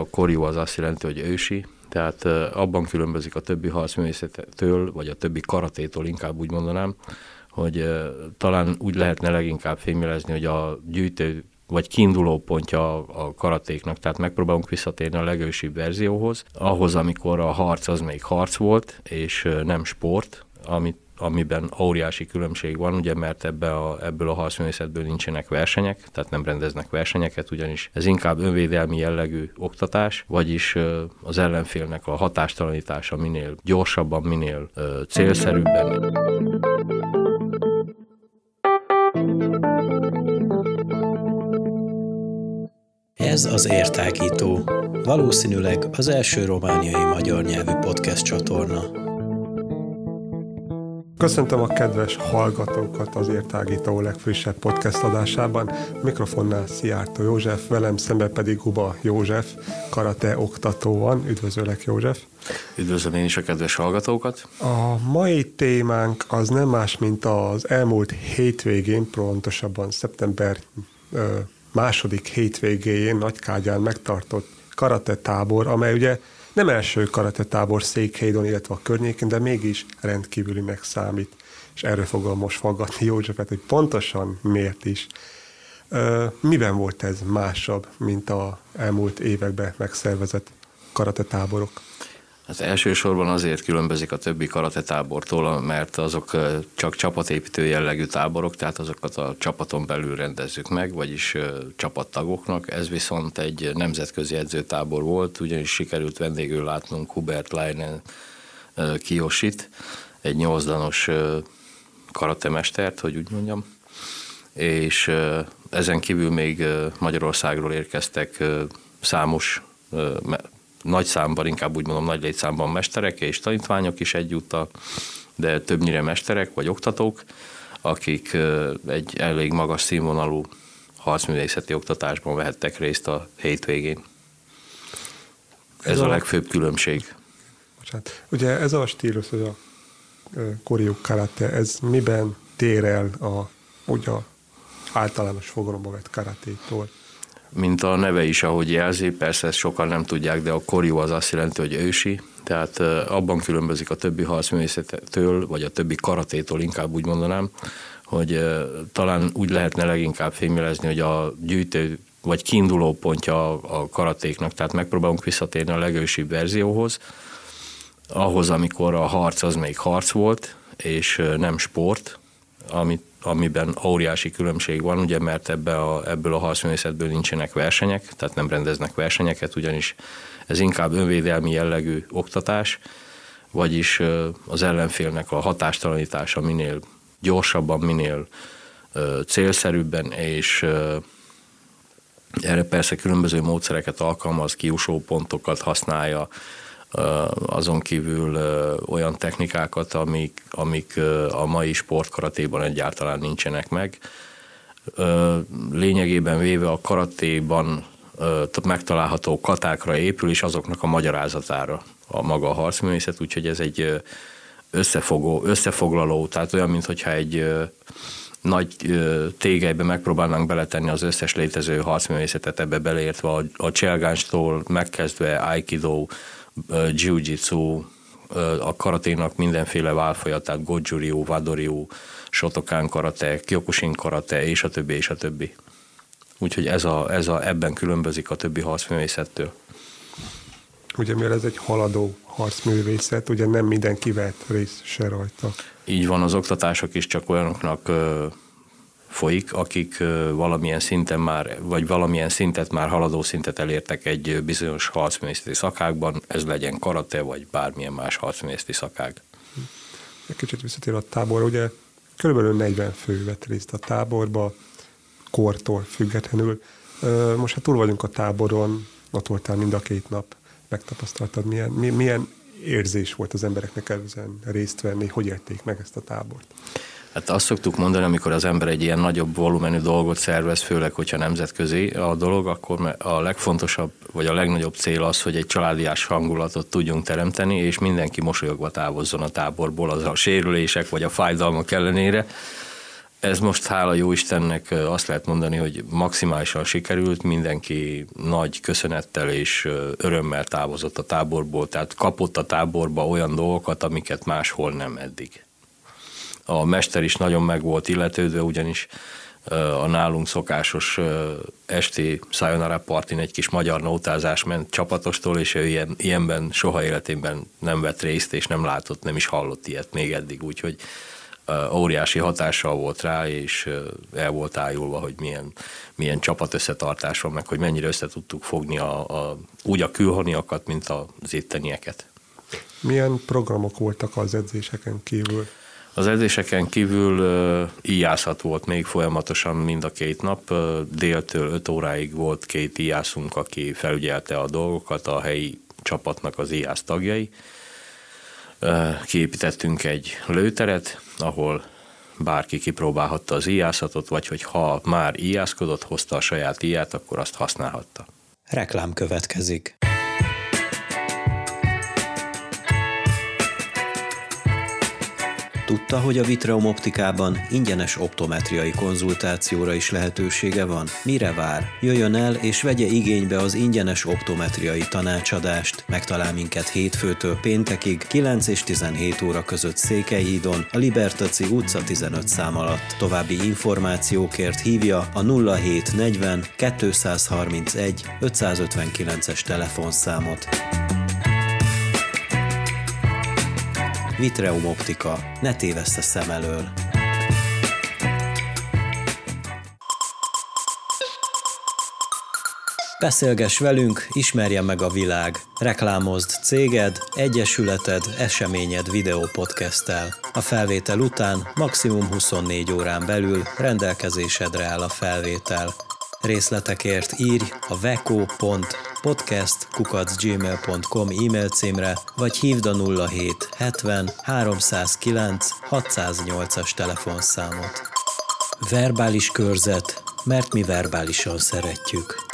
A korjú az azt jelenti, hogy ősi, tehát abban különbözik a többi harcművészettől, vagy a többi karatétól inkább úgy mondanám, hogy talán úgy lehetne leginkább fémjelezni, hogy a gyűjtő vagy kiinduló pontja a karatéknak, tehát megpróbálunk visszatérni a legősibb verzióhoz, ahhoz, amikor a harc az még harc volt, és nem sport, amit amiben óriási különbség van, ugye, mert ebbe a, ebből a harcművészetből nincsenek versenyek, tehát nem rendeznek versenyeket, ugyanis ez inkább önvédelmi jellegű oktatás, vagyis az ellenfélnek a hatástalanítása minél gyorsabban, minél célszerűbben. Ez az Értágító, valószínűleg az első romániai magyar nyelvű podcast csatorna. Köszöntöm a kedves hallgatókat az Értágító legfrissebb podcast adásában. Mikrofonnál Szijjártó József, velem szemben pedig Guba József, karate oktató van. Üdvözöllek József! Üdvözlöm én is a kedves hallgatókat! A mai témánk az nem más, mint az elmúlt hétvégén, pontosabban szeptember ö, második hétvégéjén Nagykágyán megtartott karate tábor, amely ugye nem első karate tábor Székhelydon, illetve a környékén, de mégis rendkívülinek számít. És erről fogom most fogadni Józsefet, hogy pontosan miért is. Miben volt ez másabb, mint a elmúlt években megszervezett karate táborok? Hát elsősorban azért különbözik a többi karate tábortól, mert azok csak csapatépítő jellegű táborok, tehát azokat a csapaton belül rendezzük meg, vagyis csapattagoknak. Ez viszont egy nemzetközi edzőtábor volt, ugyanis sikerült vendégül látnunk Hubert Leinen Kiosit, egy nyolcdanos karatemestert, hogy úgy mondjam, és ezen kívül még Magyarországról érkeztek számos nagy számban, inkább úgy mondom nagy létszámban mesterek és tanítványok is egyúttal, de többnyire mesterek vagy oktatók, akik egy elég magas színvonalú harcművészeti oktatásban vehettek részt a hétvégén. Ez, ez a, a legfőbb különbség. Bocsánat. Ugye ez a stílus, hogy a koriuk karate, ez miben tér el a, ugye, általános fogalomba vett karatétól? Mint a neve is, ahogy jelzi, persze ezt sokan nem tudják, de a korjú az azt jelenti, hogy ősi, tehát abban különbözik a többi harcművészettől, vagy a többi karatétól inkább úgy mondanám, hogy talán úgy lehetne leginkább fémjelezni, hogy a gyűjtő vagy kiinduló pontja a karatéknak, tehát megpróbálunk visszatérni a legősibb verzióhoz, ahhoz, amikor a harc az még harc volt, és nem sport, amit amiben óriási különbség van, ugye, mert ebbe a, ebből a harcművészetből nincsenek versenyek, tehát nem rendeznek versenyeket, ugyanis ez inkább önvédelmi jellegű oktatás, vagyis az ellenfélnek a hatástalanítása minél gyorsabban, minél célszerűbben, és erre persze különböző módszereket alkalmaz, kiusó pontokat használja, azon kívül olyan technikákat, amik, amik a mai sportkaratéban egyáltalán nincsenek meg. Lényegében véve a karatéban megtalálható katákra épül, és azoknak a magyarázatára a maga a harcművészet, úgyhogy ez egy összefogó, összefoglaló, tehát olyan, mintha egy nagy tégelybe megpróbálnánk beletenni az összes létező harcművészetet, ebbe beleértve a, a cselgánstól megkezdve aikido, jiu-jitsu, a karaténak mindenféle válfaja, tehát goju vadoryu, Shotokan karate, kyokushin karate, és a többi, és a többi. Úgyhogy ez a, ez a, ebben különbözik a többi harcművészettől. Ugye mivel ez egy haladó harcművészet, ugye nem mindenki vett részt se rajta. Így van, az oktatások is csak olyanoknak folyik, akik valamilyen szinten már, vagy valamilyen szintet már haladó szintet elértek egy bizonyos harcművészeti szakákban, ez legyen karate, vagy bármilyen más harcművészeti szakág. Egy kicsit visszatér a tábor, ugye körülbelül 40 fő vett részt a táborba, kortól függetlenül. Most hát túl vagyunk a táboron, ott voltál mind a két nap, megtapasztaltad, milyen, milyen érzés volt az embereknek ezen részt venni, hogy érték meg ezt a tábort? Hát azt szoktuk mondani, amikor az ember egy ilyen nagyobb volumenű dolgot szervez, főleg, hogyha nemzetközi a dolog, akkor a legfontosabb, vagy a legnagyobb cél az, hogy egy családiás hangulatot tudjunk teremteni, és mindenki mosolyogva távozzon a táborból az a sérülések, vagy a fájdalmak ellenére. Ez most hála jó Istennek azt lehet mondani, hogy maximálisan sikerült, mindenki nagy köszönettel és örömmel távozott a táborból, tehát kapott a táborba olyan dolgokat, amiket máshol nem eddig. A mester is nagyon meg volt illetődve, ugyanis a nálunk szokásos esti Sayonara partin egy kis magyar nótázás ment csapatostól, és ő ilyen, ilyenben soha életében nem vett részt, és nem látott, nem is hallott ilyet még eddig, úgyhogy óriási hatással volt rá, és el volt ájulva, hogy milyen, milyen csapat összetartás van, meg hogy mennyire össze tudtuk fogni a, a, úgy a külhoniakat, mint az ittenieket. Milyen programok voltak az edzéseken kívül? Az edzéseken kívül uh, íjászat volt még folyamatosan mind a két nap. Uh, déltől 5 óráig volt két íjászunk, aki felügyelte a dolgokat, a helyi csapatnak az íjász tagjai. Uh, kiépítettünk egy lőteret, ahol bárki kipróbálhatta az íjászatot, vagy hogy ha már íjászkodott, hozta a saját íját, akkor azt használhatta. Reklám következik. Tudta, hogy a Vitreum optikában ingyenes optometriai konzultációra is lehetősége van? Mire vár? Jöjjön el és vegye igénybe az ingyenes optometriai tanácsadást. Megtalál minket hétfőtől péntekig 9 és 17 óra között Székelyhídon, a Libertaci utca 15 szám alatt. További információkért hívja a 0740 231 559-es telefonszámot. Vitreum Optika. Ne a szem elől. Beszélgess velünk, ismerjen meg a világ. Reklámozd céged, egyesületed, eseményed videópodcasttel. A felvétel után maximum 24 órán belül rendelkezésedre áll a felvétel. Részletekért írj a veco.podcast.gmail.com e-mail címre, vagy hívd a 07 70 309 608-as telefonszámot. Verbális körzet, mert mi verbálisan szeretjük.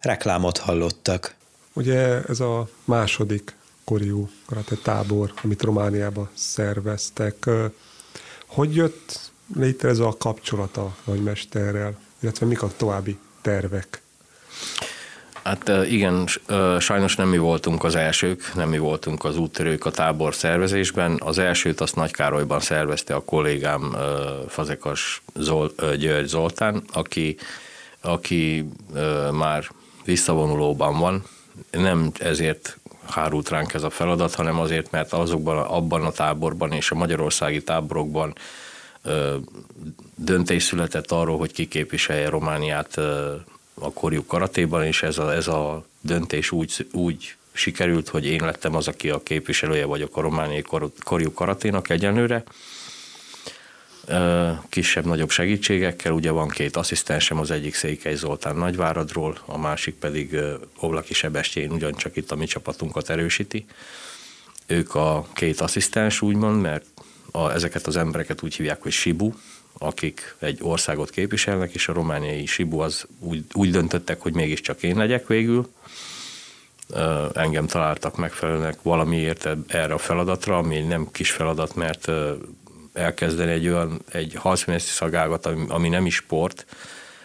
Reklámot hallottak. Ugye ez a második koriú karate tábor, amit Romániában szerveztek. Hogy jött létre ez a kapcsolata nagymesterrel, illetve mik a további tervek? Hát igen, sajnos nem mi voltunk az elsők, nem mi voltunk az úttörők a tábor szervezésben. Az elsőt azt Nagykárolyban szervezte a kollégám Fazekas Zol, György Zoltán, aki, aki már visszavonulóban van. Nem ezért hárult ránk ez a feladat, hanem azért, mert azokban, abban a táborban és a magyarországi táborokban döntés született arról, hogy kiképviselje Romániát a korjuk karatéban, és ez a, ez a döntés úgy, úgy sikerült, hogy én lettem az, aki a képviselője vagyok a romániai korjuk karaténak egyenlőre. Kisebb-nagyobb segítségekkel, ugye van két asszisztensem, az egyik Székely Zoltán Nagyváradról, a másik pedig Oblaki Sebestyén, ugyancsak itt a mi csapatunkat erősíti. Ők a két asszisztens úgymond, mert a, ezeket az embereket úgy hívják, hogy Sibu, akik egy országot képviselnek, és a romániai Sibu az úgy, úgy döntöttek, hogy mégiscsak én legyek végül. Engem találtak megfelelőnek valamiért erre a feladatra, ami nem kis feladat, mert elkezdeni egy olyan, egy harcművészeti szagágat, ami, ami nem is sport,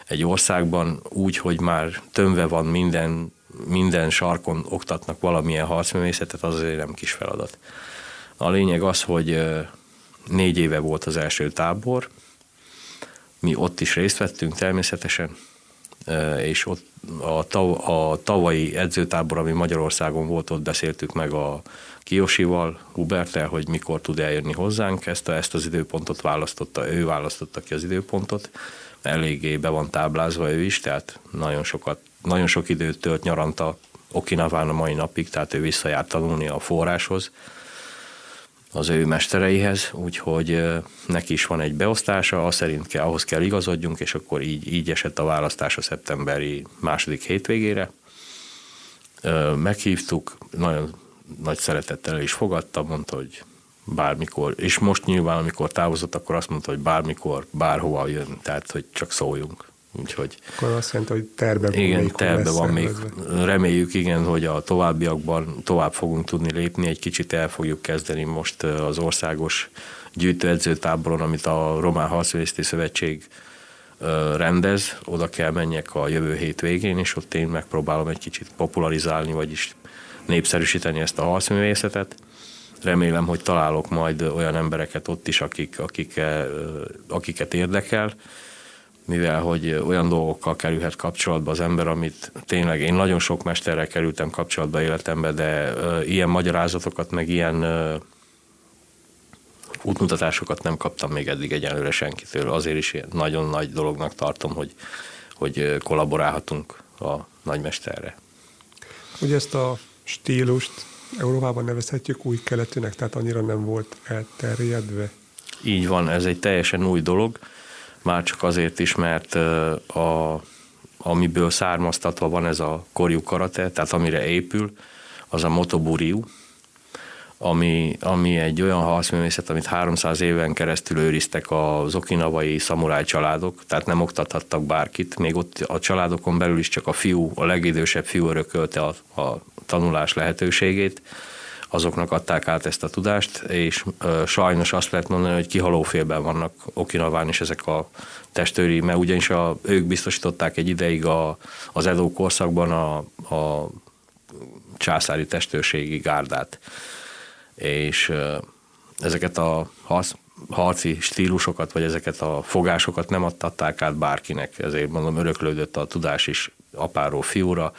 egy országban úgy, hogy már tömve van minden, minden sarkon oktatnak valamilyen harcművészetet, az azért nem kis feladat. A lényeg az, hogy négy éve volt az első tábor, mi ott is részt vettünk természetesen, és ott a, tav, a tavalyi edzőtábor, ami Magyarországon volt, ott beszéltük meg a Kiosival, Hubertel, hogy mikor tud eljönni hozzánk. Ezt, a, ezt az időpontot választotta, ő választotta ki az időpontot. Eléggé be van táblázva ő is, tehát nagyon, sokat, nagyon sok időt tölt nyaranta Okinaván a mai napig, tehát ő visszajárt tanulni a forráshoz az ő mestereihez, úgyhogy neki is van egy beosztása, az szerint kell, ahhoz kell igazodjunk, és akkor így, így esett a választás a szeptemberi második hétvégére. Meghívtuk, nagyon nagy szeretettel is fogadta, mondta, hogy bármikor, és most nyilván, amikor távozott, akkor azt mondta, hogy bármikor, bárhova jön, tehát, hogy csak szóljunk. Úgyhogy, Akkor azt jelenti, hogy terve van Igen, még, terve van még. Reméljük, igen, hogy a továbbiakban tovább fogunk tudni lépni. Egy kicsit el fogjuk kezdeni most az országos gyűjtőedzőtáboron, amit a Román Harcművészeti Szövetség rendez, oda kell menjek a jövő hét végén, és ott én megpróbálom egy kicsit popularizálni, vagyis népszerűsíteni ezt a harcművészetet. Remélem, hogy találok majd olyan embereket ott is, akik, akik, akiket érdekel, mivel hogy olyan dolgokkal kerülhet kapcsolatba az ember, amit tényleg én nagyon sok mesterrel kerültem kapcsolatba életembe, de ilyen magyarázatokat, meg ilyen útmutatásokat nem kaptam még eddig egyenlőre senkitől. Azért is nagyon nagy dolognak tartom, hogy, hogy kollaborálhatunk a nagymesterre. Ugye ezt a stílust Európában nevezhetjük új keletűnek, tehát annyira nem volt elterjedve. Így van, ez egy teljesen új dolog, már csak azért is, mert a, amiből származtatva van ez a korjú karate, tehát amire épül, az a motoburiu, ami, ami egy olyan harcművészet, amit 300 éven keresztül őriztek az okinavai szamuráj családok, tehát nem oktathattak bárkit, még ott a családokon belül is csak a fiú, a legidősebb fiú örökölte a, a tanulás lehetőségét, azoknak adták át ezt a tudást, és sajnos azt lehet mondani, hogy kihalófélben vannak Okinaván is ezek a testőri, mert ugyanis a, ők biztosították egy ideig a, az Edo korszakban a, a császári testőrségi gárdát. És ezeket a harci stílusokat, vagy ezeket a fogásokat nem adtatták át bárkinek, ezért mondom, öröklődött a tudás is apáról fiúra,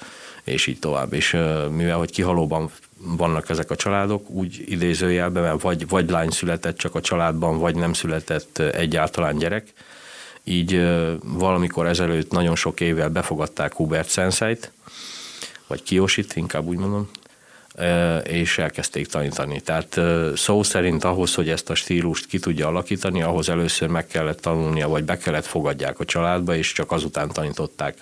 és így tovább. És mivel, hogy kihalóban vannak ezek a családok, úgy idézőjelben, mert vagy, vagy lány született csak a családban, vagy nem született egyáltalán gyerek, így valamikor ezelőtt nagyon sok évvel befogadták Hubert Senseit, vagy Kiosit, inkább úgy mondom, és elkezdték tanítani. Tehát szó szerint ahhoz, hogy ezt a stílust ki tudja alakítani, ahhoz először meg kellett tanulnia, vagy be kellett fogadják a családba, és csak azután tanították.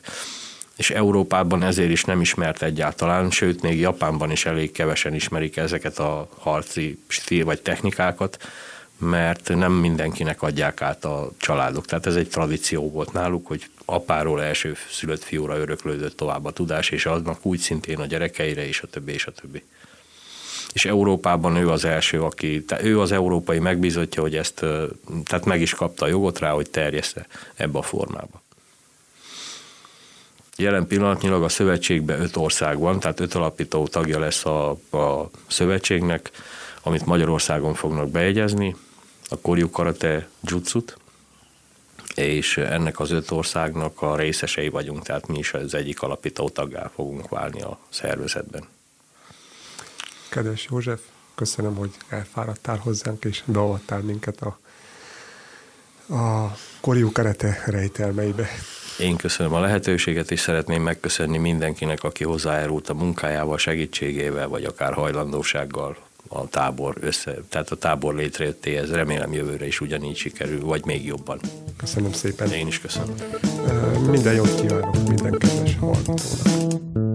És Európában ezért is nem ismert egyáltalán, sőt, még Japánban is elég kevesen ismerik ezeket a harci stíl vagy technikákat, mert nem mindenkinek adják át a családok. Tehát ez egy tradíció volt náluk, hogy apáról első szülött fiúra öröklődött tovább a tudás, és aznak úgy szintén a gyerekeire, és a többi, és a többi. És Európában ő az első, aki, tehát ő az európai megbízottja, hogy ezt, tehát meg is kapta a jogot rá, hogy terjeszte ebbe a formába. Jelen pillanatnyilag a szövetségben öt ország van, tehát öt alapító tagja lesz a, a szövetségnek, amit Magyarországon fognak bejegyezni, a Koryu Karate Jutsut, és ennek az öt országnak a részesei vagyunk, tehát mi is az egyik alapító taggá fogunk válni a szervezetben. Kedves József, köszönöm, hogy elfáradtál hozzánk, és beavattál minket a, a Koriú Karate rejtelmeibe. Én köszönöm a lehetőséget, és szeretném megköszönni mindenkinek, aki hozzájárult a munkájával, segítségével, vagy akár hajlandósággal a tábor össze, tehát a tábor létrejöttéhez remélem jövőre is ugyanígy sikerül, vagy még jobban. Köszönöm szépen. Én is köszönöm. Minden jót kívánok minden kedves hallgatónak.